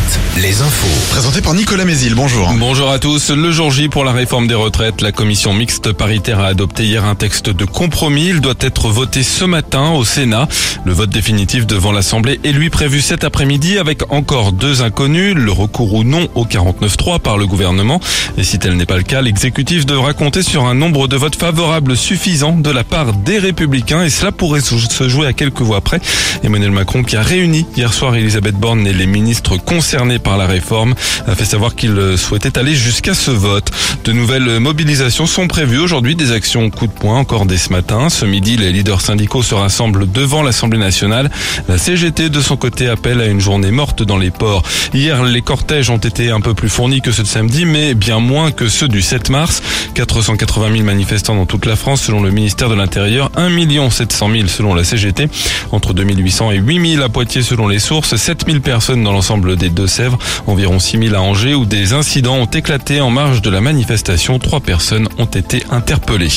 retraites, les infos. Présenté par Nicolas Mézil, bonjour. Bonjour à tous. Le jour J pour la réforme des retraites, la commission mixte paritaire a adopté hier un texte de compromis. Il doit être voté ce matin au Sénat. Le vote définitif devant l'Assemblée est lui prévu cet après-midi avec encore deux inconnus, le recours ou non au 49.3 par le gouvernement. Et si tel n'est pas le cas, l'exécutif devra compter sur un nombre de votes favorables suffisant de la part des républicains et cela pourrait se jouer à quelques voix près. Emmanuel Macron qui a réuni hier soir Elisabeth Borne et les ministres par la réforme a fait savoir qu'il souhaitait aller jusqu'à ce vote. De nouvelles mobilisations sont prévues aujourd'hui, des actions coup de poing encore dès ce matin. Ce midi, les leaders syndicaux se rassemblent devant l'Assemblée nationale. La CGT, de son côté, appelle à une journée morte dans les ports. Hier, les cortèges ont été un peu plus fournis que ceux de samedi, mais bien moins que ceux du 7 mars. 480 000 manifestants dans toute la France, selon le ministère de l'Intérieur. 1 700 000 selon la CGT. Entre 2800 et 8000 à Poitiers selon les sources. 7000 personnes dans l'ensemble des Deux-Sèvres, environ 6000 à Angers où des incidents ont éclaté en marge de la manifestation. Trois personnes ont été interpellées.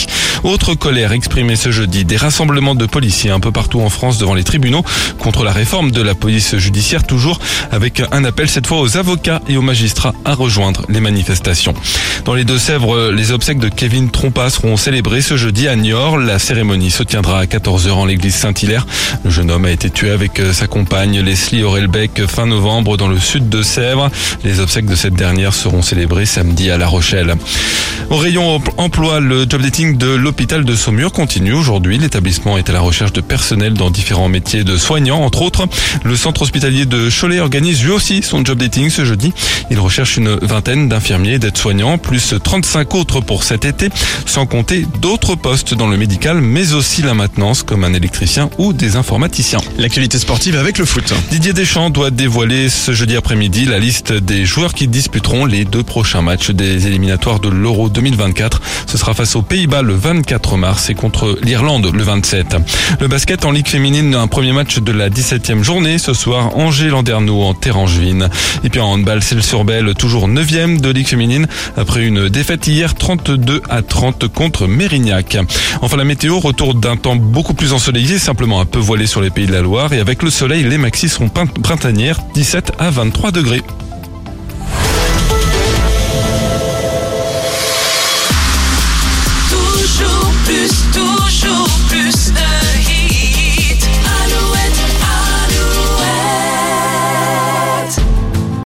Autre colère exprimée ce jeudi, des rassemblements de policiers un peu partout en France devant les tribunaux contre la réforme de la police judiciaire, toujours avec un appel cette fois aux avocats et aux magistrats à rejoindre les manifestations. Dans les Deux-Sèvres, les obsèques de Kevin Trompa seront célébrées ce jeudi à Niort. La cérémonie se tiendra à 14h en l'église Saint-Hilaire. Le jeune homme a été tué avec sa compagne Leslie Aurelbeck fin novembre dans le sud de Sèvres. Les obsèques de cette dernière seront célébrées samedi à La Rochelle. Au rayon emploi, le dating de l'hôpital de Saumur continue aujourd'hui. L'établissement est à la recherche de personnel dans différents métiers de soignants, entre autres. Le centre hospitalier de Cholet organise lui aussi son job dating ce jeudi. Il recherche une vingtaine d'infirmiers et d'aides-soignants, plus 35 autres pour cet été, sans compter d'autres postes dans le médical, mais aussi la maintenance, comme un électricien ou des informaticiens. L'actualité sportive avec le foot. Didier Deschamps doit dévoiler ce jeudi après-midi la liste des joueurs qui disputeront les deux prochains matchs des éliminatoires de l'Euro 2024. Ce sera face aux Pays-Bas le 24 mars et contre l'Irlande le 27. Le basket en Ligue féminine, un premier match de la 17e journée ce soir, Angers-Landerneau en Terrangevine. Et puis en handball, celle sur Belle, toujours 9e de Ligue féminine après une défaite hier 32 à 30 contre Mérignac. Enfin la météo, retour d'un temps beaucoup plus ensoleillé, simplement un peu voilé sur les pays de la Loire et avec le soleil, les maxis seront printanières 17 à 23 degrés. plus